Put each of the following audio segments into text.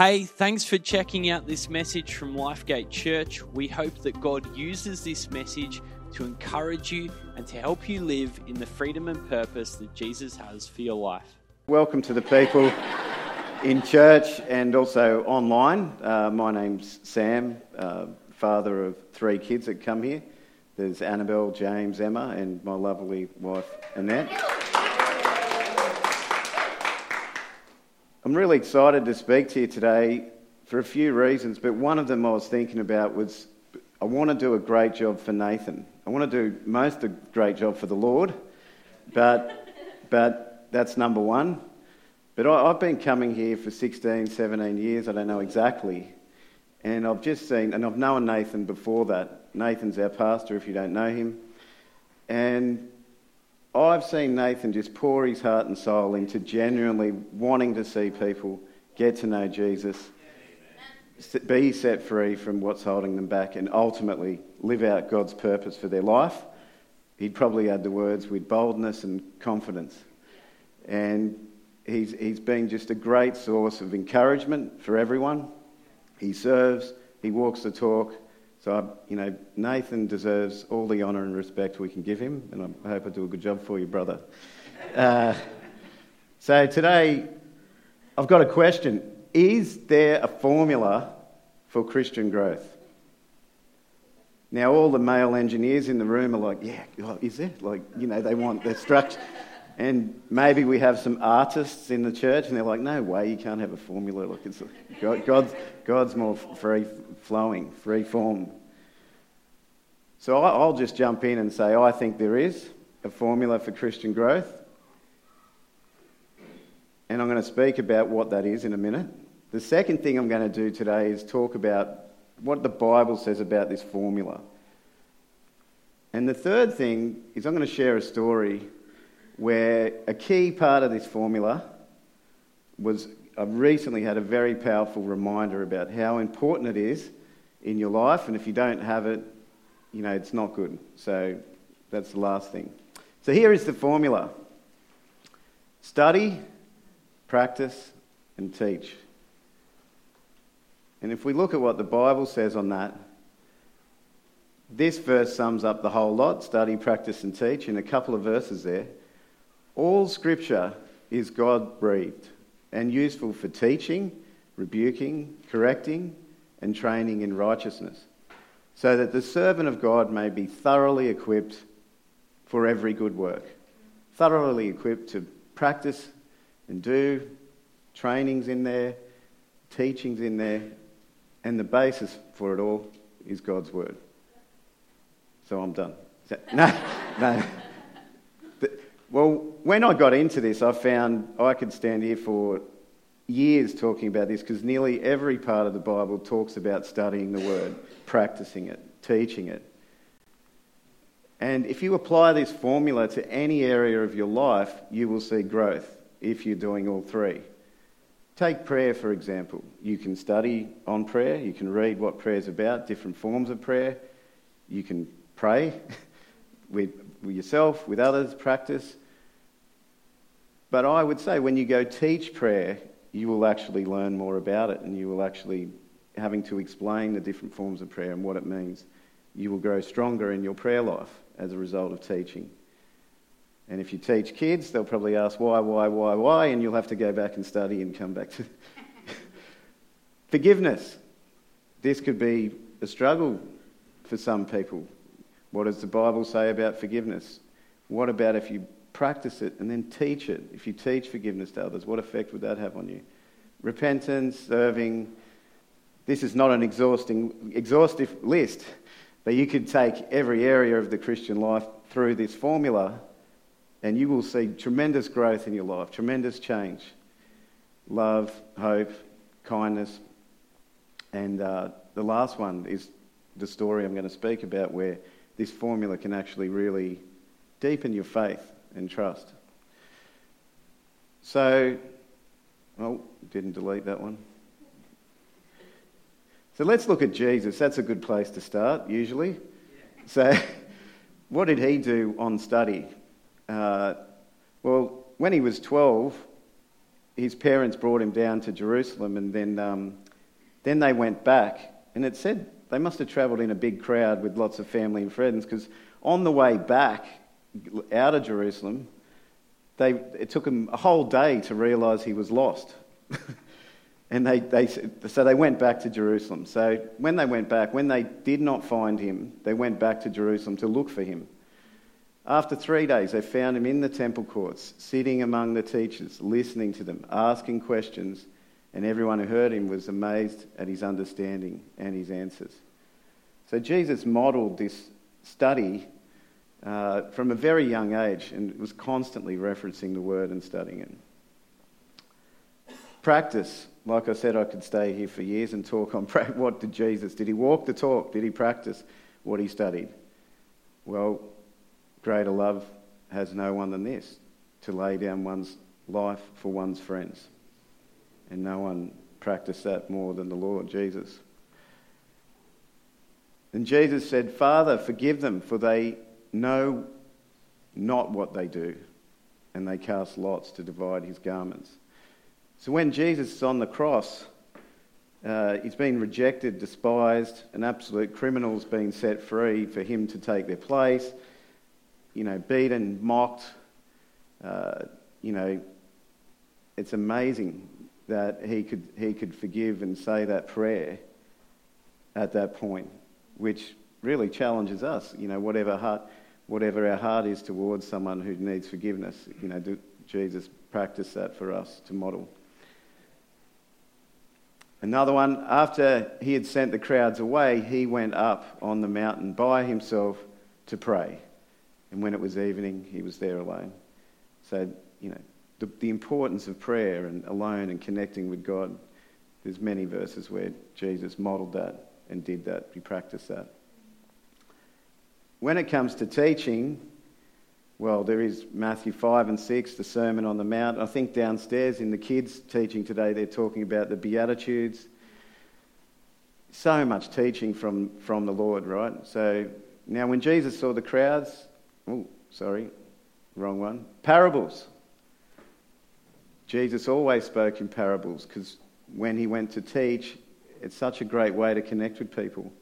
Hey, thanks for checking out this message from Lifegate Church. We hope that God uses this message to encourage you and to help you live in the freedom and purpose that Jesus has for your life. Welcome to the people in church and also online. Uh, my name's Sam, uh, father of three kids that come here. There's Annabelle, James, Emma, and my lovely wife, Annette. I'm really excited to speak to you today for a few reasons, but one of them I was thinking about was I want to do a great job for Nathan. I want to do most a great job for the Lord, but, but that's number one. But I, I've been coming here for 16, 17 years, I don't know exactly, and I've just seen, and I've known Nathan before that. Nathan's our pastor, if you don't know him. And I've seen Nathan just pour his heart and soul into genuinely wanting to see people get to know Jesus, be set free from what's holding them back, and ultimately live out God's purpose for their life. He'd probably add the words with boldness and confidence. And he's, he's been just a great source of encouragement for everyone. He serves, he walks the talk, so, you know, Nathan deserves all the honour and respect we can give him, and I hope I do a good job for you, brother. Uh, so, today I've got a question Is there a formula for Christian growth? Now, all the male engineers in the room are like, yeah, is there? Like, you know, they want the structure. And maybe we have some artists in the church, and they're like, no way, you can't have a formula. Look, it's God, God's, God's more free flowing, free form. So I'll just jump in and say, I think there is a formula for Christian growth. And I'm going to speak about what that is in a minute. The second thing I'm going to do today is talk about what the Bible says about this formula. And the third thing is I'm going to share a story where a key part of this formula was I've recently had a very powerful reminder about how important it is in your life, and if you don't have it, you know, it's not good. So that's the last thing. So here is the formula study, practice, and teach. And if we look at what the Bible says on that, this verse sums up the whole lot study, practice, and teach in a couple of verses there. All scripture is God breathed and useful for teaching, rebuking, correcting, and training in righteousness, so that the servant of God may be thoroughly equipped for every good work. Thoroughly equipped to practice and do, trainings in there, teachings in there, and the basis for it all is God's word. So I'm done. No, no. Well, when I got into this, I found I could stand here for years talking about this because nearly every part of the Bible talks about studying the Word, practicing it, teaching it. And if you apply this formula to any area of your life, you will see growth if you're doing all three. Take prayer, for example. You can study on prayer, you can read what prayer is about, different forms of prayer. You can pray with, with yourself, with others, practice. But I would say when you go teach prayer, you will actually learn more about it and you will actually, having to explain the different forms of prayer and what it means, you will grow stronger in your prayer life as a result of teaching. And if you teach kids, they'll probably ask why, why, why, why, and you'll have to go back and study and come back to. Forgiveness. This could be a struggle for some people. What does the Bible say about forgiveness? What about if you practice it and then teach it. If you teach forgiveness to others, what effect would that have on you? Repentance, serving. This is not an exhausting, exhaustive list, but you could take every area of the Christian life through this formula and you will see tremendous growth in your life, tremendous change. Love, hope, kindness. And uh, the last one is the story I'm going to speak about where this formula can actually really deepen your faith and trust. So, oh, didn't delete that one. So let's look at Jesus. That's a good place to start, usually. So, what did he do on study? Uh, well, when he was 12, his parents brought him down to Jerusalem, and then, um, then they went back. And it said they must have travelled in a big crowd with lots of family and friends, because on the way back out of Jerusalem, they, it took them a whole day to realise he was lost. and they, they, so they went back to Jerusalem. So when they went back, when they did not find him, they went back to Jerusalem to look for him. After three days, they found him in the temple courts, sitting among the teachers, listening to them, asking questions, and everyone who heard him was amazed at his understanding and his answers. So Jesus modelled this study uh, from a very young age and was constantly referencing the word and studying it. Practice. Like I said, I could stay here for years and talk on what did Jesus, did he walk the talk? Did he practice what he studied? Well, greater love has no one than this to lay down one's life for one's friends. And no one practiced that more than the Lord Jesus. And Jesus said, Father, forgive them, for they know not what they do. And they cast lots to divide his garments. So when Jesus is on the cross, uh, he's been rejected, despised, an absolute criminal's been set free for him to take their place. You know, beaten, mocked. Uh, you know, it's amazing that he could, he could forgive and say that prayer at that point, which really challenges us. You know, whatever heart whatever our heart is towards someone who needs forgiveness. You know, Jesus practiced that for us to model. Another one, after he had sent the crowds away, he went up on the mountain by himself to pray. And when it was evening, he was there alone. So, you know, the, the importance of prayer and alone and connecting with God, there's many verses where Jesus modeled that and did that. He practiced that. When it comes to teaching, well, there is Matthew 5 and 6, the Sermon on the Mount. I think downstairs in the kids' teaching today, they're talking about the Beatitudes. So much teaching from, from the Lord, right? So now, when Jesus saw the crowds, oh, sorry, wrong one. Parables. Jesus always spoke in parables because when he went to teach, it's such a great way to connect with people.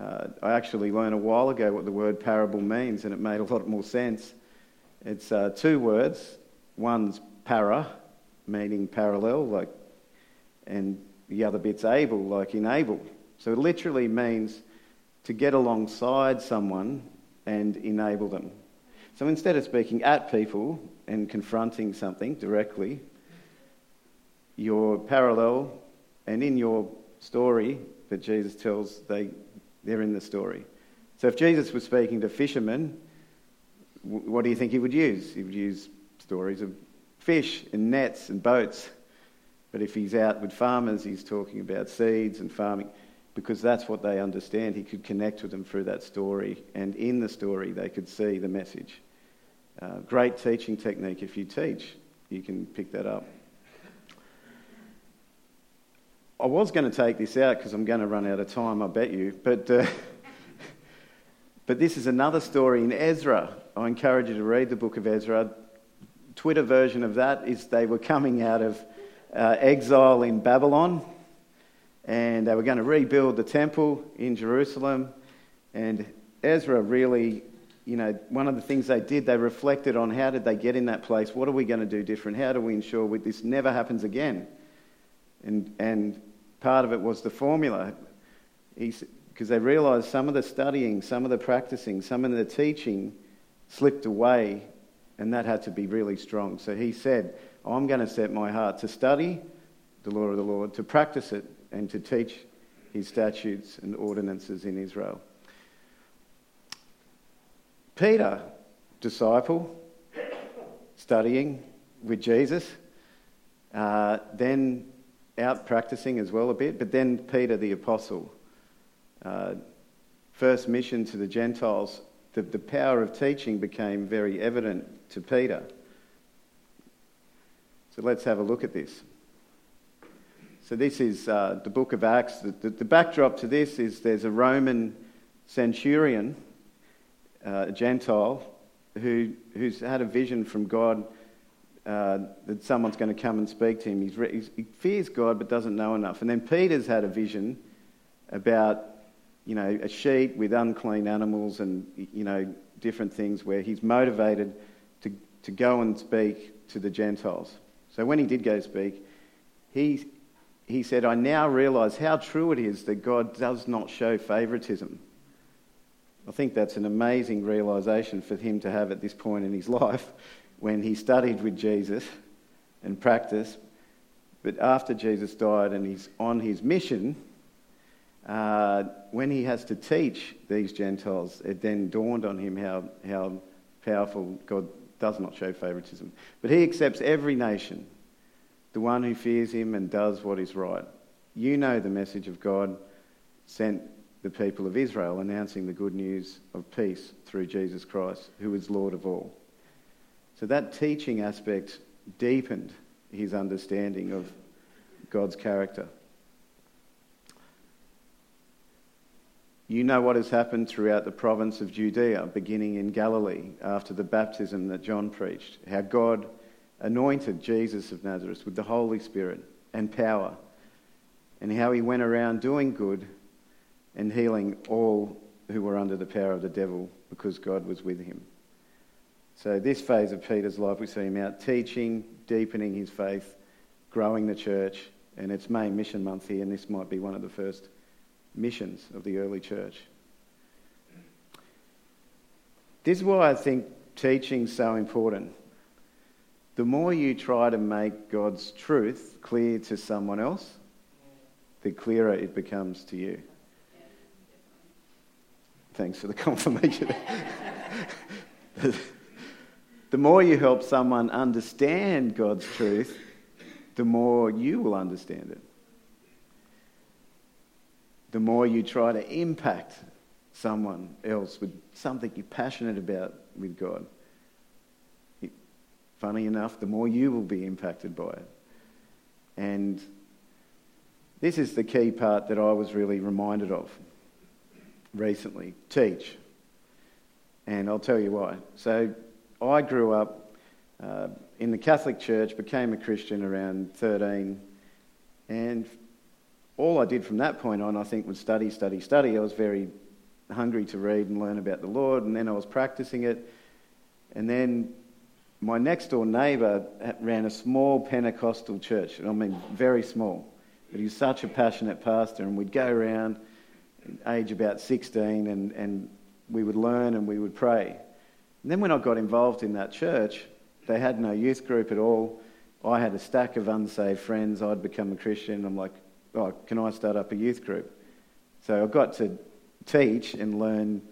Uh, I actually learned a while ago what the word parable means, and it made a lot more sense. It's uh, two words. One's para, meaning parallel, like, and the other bit's able, like enable. So it literally means to get alongside someone and enable them. So instead of speaking at people and confronting something directly, you're parallel, and in your story that Jesus tells, they they're in the story. So if Jesus was speaking to fishermen, what do you think he would use? He would use stories of fish and nets and boats. But if he's out with farmers, he's talking about seeds and farming because that's what they understand. He could connect with them through that story, and in the story, they could see the message. Uh, great teaching technique. If you teach, you can pick that up. I was going to take this out because I'm going to run out of time, I bet you. But, uh, but this is another story in Ezra. I encourage you to read the book of Ezra. Twitter version of that is they were coming out of uh, exile in Babylon and they were going to rebuild the temple in Jerusalem. And Ezra really, you know, one of the things they did, they reflected on how did they get in that place? What are we going to do different? How do we ensure this never happens again? And, and part of it was the formula. Because they realised some of the studying, some of the practicing, some of the teaching slipped away, and that had to be really strong. So he said, I'm going to set my heart to study the law of the Lord, to practice it, and to teach his statutes and ordinances in Israel. Peter, disciple, studying with Jesus, uh, then out practicing as well a bit, but then Peter the Apostle, uh, first mission to the Gentiles, the, the power of teaching became very evident to Peter. So let's have a look at this. So, this is uh, the book of Acts. The, the, the, backdrop to this is there's a Roman centurion, uh, a Gentile, who, who's had a vision from God uh, that someone's going to come and speak to him. Re- he fears God but doesn't know enough. And then Peter's had a vision about, you know, a sheet with unclean animals and, you know, different things where he's motivated to, to go and speak to the Gentiles. So when he did go speak, he, he said, I now realise how true it is that God does not show favouritism. I think that's an amazing realisation for him to have at this point in his life when he studied with Jesus and practiced. But after Jesus died and he's on his mission, uh, when he has to teach these Gentiles, it then dawned on him how, how powerful God does not show favoritism. But he accepts every nation, the one who fears him and does what is right. You know the message of God sent the people of Israel, announcing the good news of peace through Jesus Christ, who is Lord of all. So that teaching aspect deepened his understanding of God's character. You know what has happened throughout the province of Judea, beginning in Galilee after the baptism that John preached, how God anointed Jesus of Nazareth with the Holy Spirit and power, and how he went around doing good and healing all who were under the power of the devil because God was with him. So, this phase of Peter's life, we see him out teaching, deepening his faith, growing the church, and it's May Mission Month here, and this might be one of the first missions of the early church. This is why I think teaching's so important. The more you try to make God's truth clear to someone else, the clearer it becomes to you. Thanks for the confirmation. the more you help someone understand God's truth, the more you will understand it. The more you try to impact someone else with something you're passionate about with God, funny enough, the more you will be impacted by it. And this is the key part that I was really reminded of recently teach. And I'll tell you why. So, I grew up uh, in the Catholic Church, became a Christian around 13, and all I did from that point on, I think, was study, study, study. I was very hungry to read and learn about the Lord, and then I was practicing it. And then my next door neighbour ran a small Pentecostal church, I mean, very small. But he was such a passionate pastor, and we'd go around, age about 16, and, and we would learn and we would pray. And then when I got involved in that church, they had no youth group at all. I had a stack of unsaved friends. I'd become a Christian. I'm like, oh, can I start up a youth group? So I got to teach and learn,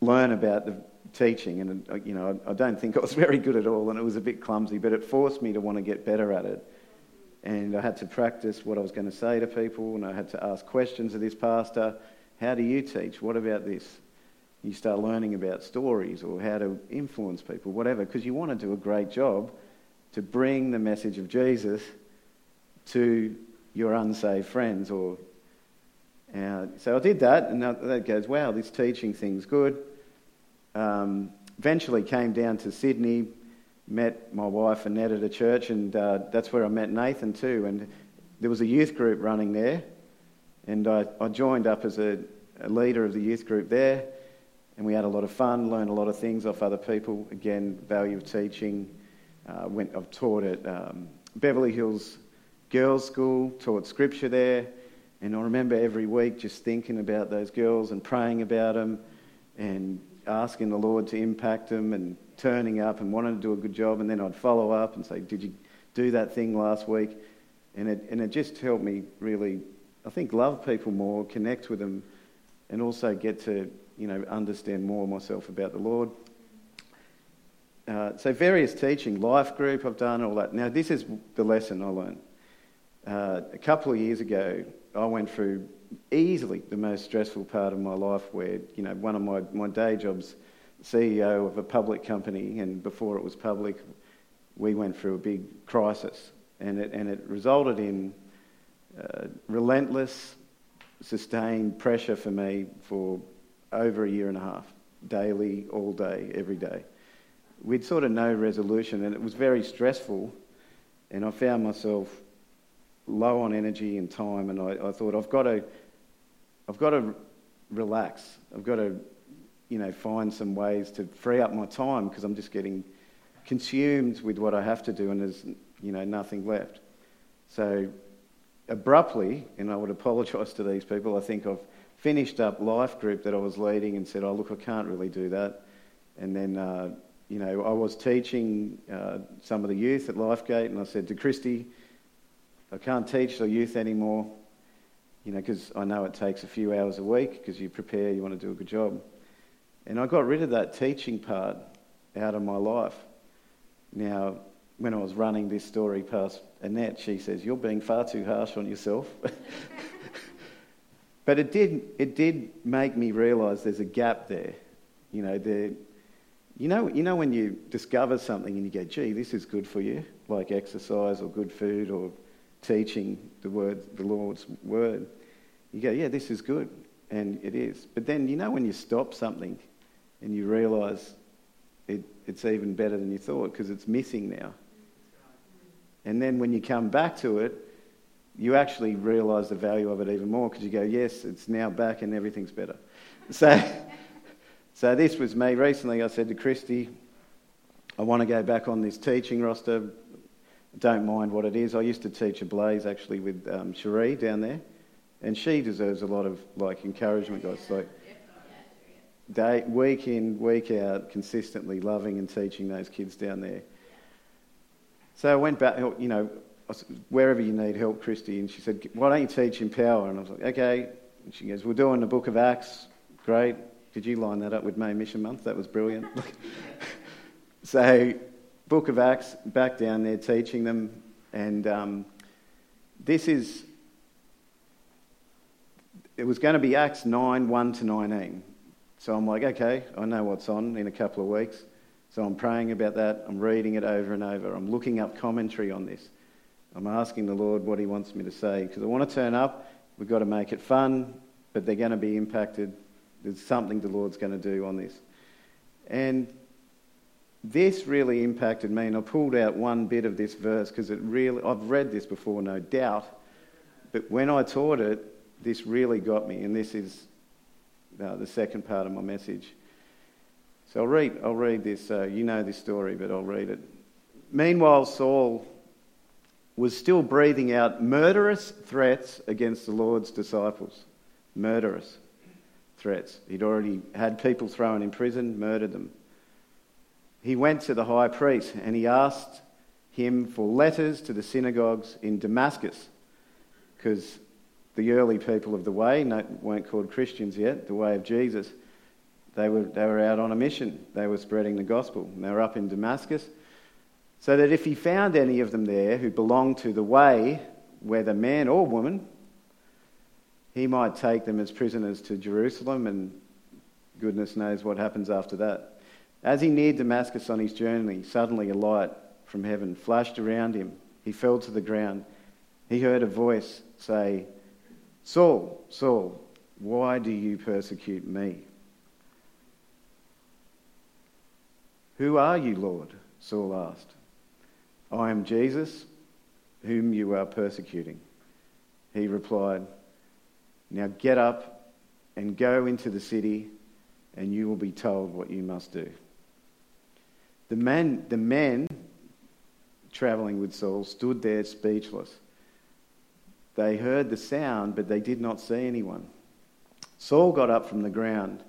learn about the teaching. And, uh, you know, I don't think I was very good at all and it was a bit clumsy, but it forced me to want to get better at it. And I had to practice what I was going to say to people and I had to ask questions of this pastor. How do you teach? What about this? you start learning about stories or how to influence people, whatever, because you want to do a great job to bring the message of Jesus to your unsaved friends. Or uh, so I did that, and that goes, wow, this teaching thing's good. Um, eventually came down to Sydney, met my wife Annette at a church, and uh, that's where I met Nathan too. And there was a youth group running there, and I, I joined up as a, a leader of the youth group there and we had a lot of fun, learned a lot of things off other people. Again, value of teaching. Uh, went, I've taught at um, Beverly Hills Girls' School, taught scripture there, and I remember every week just thinking about those girls and praying about them and asking the Lord to impact them and turning up and wanting to do a good job. And then I'd follow up and say, Did you do that thing last week? And it, and it just helped me really, I think, love people more, connect with them, and also get to you know, understand more myself about the Lord. Uh, so various teaching, life group I've done, all that. Now this is the lesson I learned. Uh, a couple of years ago, I went through easily the most stressful part of my life where, you know, one of my, my day jobs, CEO of a public company, and before it was public, we went through a big crisis. And it, and it resulted in uh, relentless, sustained pressure for me for over a year and a half, daily, all day, every day, we'd sort of no resolution, and it was very stressful. And I found myself low on energy and time, and I, I thought I've got to, I've got to relax. I've got to, you know, find some ways to free up my time because I'm just getting consumed with what I have to do, and there's, you know, nothing left. So abruptly, and I would apologise to these people, I think I've finished up life group that I was leading and said, oh, look, I can't really do that. And then, uh, you know, I was teaching uh, some of the youth at Lifegate, and I said to Christy, I can't teach the youth anymore, you know, because I know it takes a few hours a week because you prepare, you want to do a good job. And I got rid of that teaching part out of my life. Now, when I was running this story past Annette, she says, You're being far too harsh on yourself. but it did, it did make me realise there's a gap there. You know, there, you know, you know when you discover something and you go, gee, this is good for you, like exercise or good food or teaching the word, the Lord's word. You go, yeah, this is good, and it is. But then you know when you stop something and you realise it, it's even better than you thought because it's missing now. And then when you come back to it, you actually realise the value of it even more because you go, yes, it's now back and everything's better. So, so this was me. Recently, I said to Christy, I want to go back on this teaching roster. Don't mind what it is. I used to teach Ablaze actually with um, Cherie down there, and she deserves a lot of like encouragement, guys. Like day, week in, week out, consistently loving and teaching those kids down there. So I went back, you know, wherever you need help, Christy. And she said, why don't you teach Empower? And I was like, okay. And she goes, we're doing the book of Acts. Great. Did you line that up with May Mission Month? That was brilliant. so, book of Acts, back down there teaching them. And um, this is, it was going to be Acts 9, 1 to 19. So I'm like, okay, I know what's on in a couple of weeks. So I'm praying about that. I'm reading it over and over. I'm looking up commentary on this. I'm asking the Lord what He wants me to say because I want to turn up. We've got to make it fun, but they're going to be impacted. There's something the Lord's going to do on this. And this really impacted me, and I pulled out one bit of this verse because it really, I've read this before, no doubt, but when I taught it, this really got me, and this is uh, the second part of my message. So I'll read, I'll read this. Uh, you know this story, but I'll read it. Meanwhile, Saul was still breathing out murderous threats against the Lord's disciples. Murderous threats. He'd already had people thrown in prison, murdered them. He went to the high priest and he asked him for letters to the synagogues in Damascus because the early people of the way weren't called Christians yet, the way of Jesus they were, they were out on a mission. They were spreading the gospel. And they were up in Damascus. So that if he found any of them there who belonged to the way, whether man or woman, he might take them as prisoners to Jerusalem, and goodness knows what happens after that. As he neared Damascus on his journey, suddenly a light from heaven flashed around him. He fell to the ground. He heard a voice say, Saul, Saul, why do you persecute me? Who are you, Lord? Saul asked. I am Jesus, whom you are persecuting. He replied, Now get up and go into the city, and you will be told what you must do. The men, the men travelling with Saul stood there speechless. They heard the sound, but they did not see anyone. Saul got up from the ground,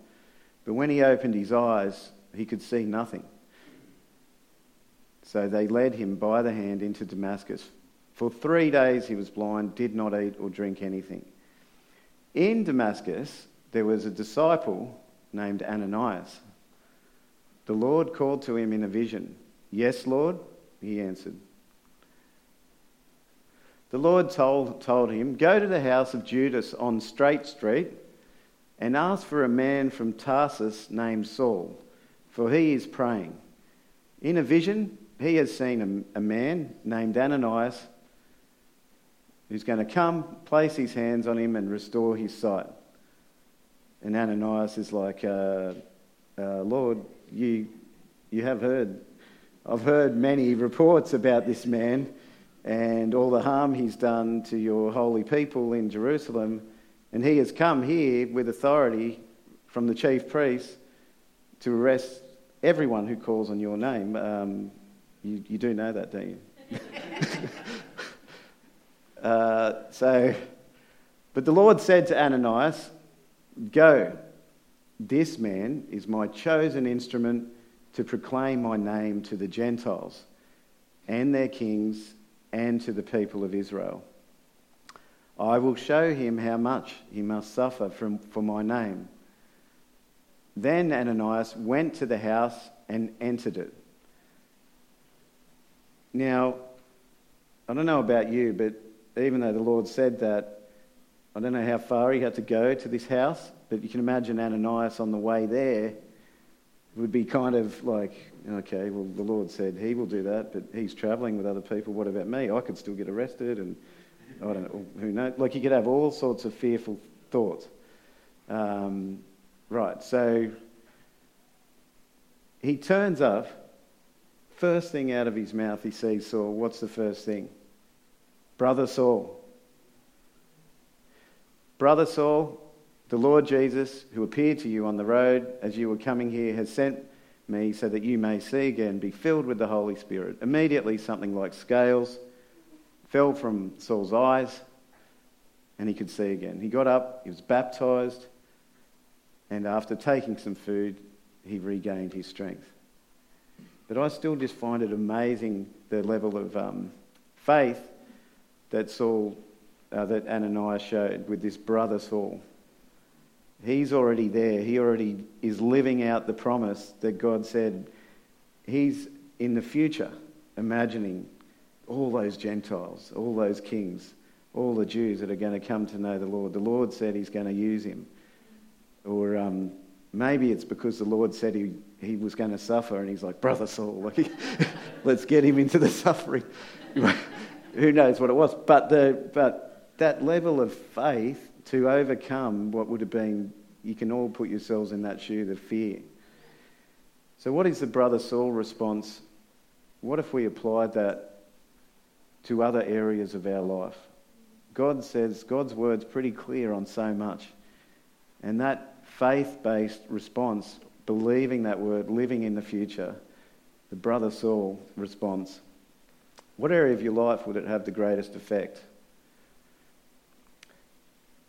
but when he opened his eyes, he could see nothing. So they led him by the hand into Damascus. For three days he was blind, did not eat or drink anything. In Damascus, there was a disciple named Ananias. The Lord called to him in a vision. Yes, Lord, he answered. The Lord told, told him, Go to the house of Judas on Straight Street and ask for a man from Tarsus named Saul, for he is praying. In a vision, he has seen a, a man named Ananias who's going to come, place his hands on him, and restore his sight. And Ananias is like, uh, uh, Lord, you, you have heard. I've heard many reports about this man and all the harm he's done to your holy people in Jerusalem. And he has come here with authority from the chief priests to arrest everyone who calls on your name. Um, you, you, do know that, don't you? uh, so, but the Lord said to Ananias, Go, this man is my chosen instrument to proclaim my name to the Gentiles and their kings and to the people of Israel. I will show him how much he must suffer from, for my name. Then Ananias went to the house and entered it. Now, I don't know about you, but even though the Lord said that, I don't know how far he had to go to this house, but you can imagine Ananias on the way there would be kind of like, okay, well, the Lord said he will do that, but he's traveling with other people. What about me? I could still get arrested, and I don't know, who knows? Like, you could have all sorts of fearful thoughts. Um, right, so he turns up. First thing out of his mouth, he sees Saul. What's the first thing? Brother Saul. Brother Saul, the Lord Jesus, who appeared to you on the road as you were coming here, has sent me so that you may see again, be filled with the Holy Spirit. Immediately, something like scales fell from Saul's eyes, and he could see again. He got up, he was baptized, and after taking some food, he regained his strength. But I still just find it amazing the level of um, faith that Saul, uh, that Ananias showed with this brother Saul. He's already there. He already is living out the promise that God said. He's in the future, imagining all those Gentiles, all those kings, all the Jews that are going to come to know the Lord. The Lord said He's going to use him. Or um, maybe it's because the Lord said he, he was going to suffer and He's like, Brother Saul, let's get him into the suffering. Who knows what it was? But, the, but that level of faith to overcome what would have been, you can all put yourselves in that shoe, the fear. So, what is the brother Saul response? What if we applied that to other areas of our life? God says, God's word's pretty clear on so much. And that faith based response, believing that word, living in the future, the brother Saul response, what area of your life would it have the greatest effect?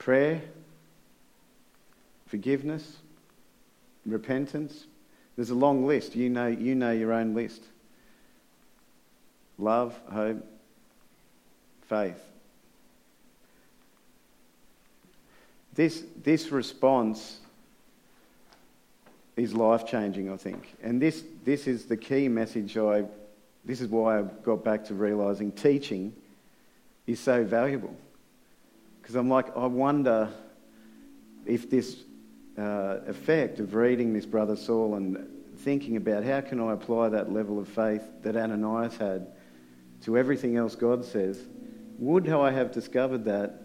Prayer, forgiveness, repentance. There's a long list. You know, you know your own list. Love, hope, faith. This, this response is life changing, I think. And this, this is the key message I, this is why I got back to realizing teaching is so valuable. Because I'm like, I wonder if this uh, effect of reading this brother Saul and thinking about how can I apply that level of faith that Ananias had to everything else God says, would I have discovered that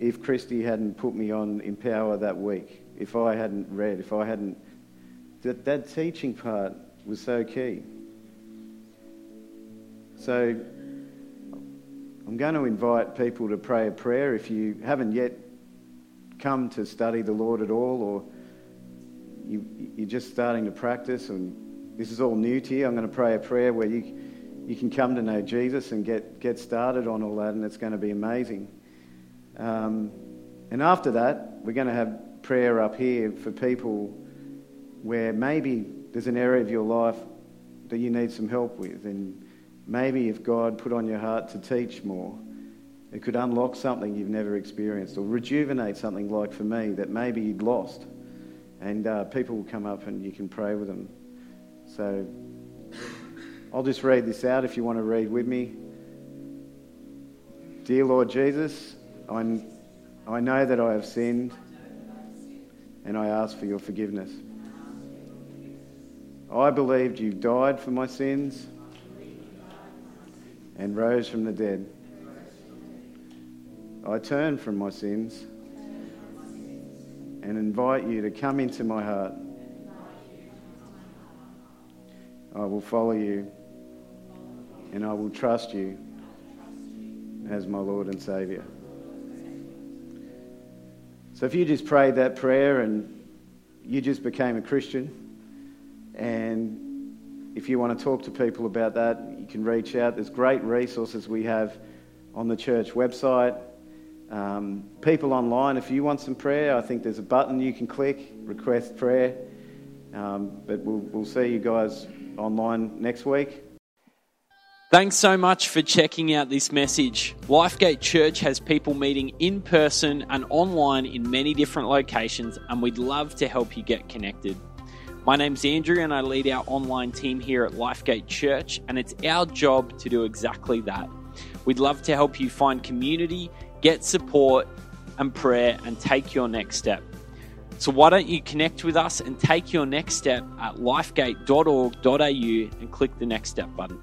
if Christy hadn't put me on Empower that week, if I hadn't read, if I hadn't. That, that teaching part was so key. So I'm going to invite people to pray a prayer if you haven't yet come to study the Lord at all, or you, you're just starting to practice and this is all new to you. I'm going to pray a prayer where you, you can come to know Jesus and get, get started on all that, and it's going to be amazing. Um, and after that, we're going to have prayer up here for people where maybe there's an area of your life that you need some help with, and Maybe if God put on your heart to teach more, it could unlock something you've never experienced or rejuvenate something like for me that maybe you'd lost. And uh, people will come up and you can pray with them. So I'll just read this out if you want to read with me. Dear Lord Jesus, I, I know that I have sinned and I ask for your forgiveness. I believed you died for my sins and rose from the dead. I turn from my sins and invite you to come into my heart I will follow you, and I will trust you as my Lord and Saviour. So if you just prayed that prayer and you just became a Christian, and if you want to talk to people about that, you can reach out. There's great resources we have on the church website. Um, people online, if you want some prayer, I think there's a button you can click, request prayer. Um, but we'll, we'll see you guys online next week. Thanks so much for checking out this message. Lifegate Church has people meeting in person and online in many different locations, and we'd love to help you get connected. My name's Andrew, and I lead our online team here at Lifegate Church, and it's our job to do exactly that. We'd love to help you find community, get support and prayer, and take your next step. So, why don't you connect with us and take your next step at lifegate.org.au and click the next step button?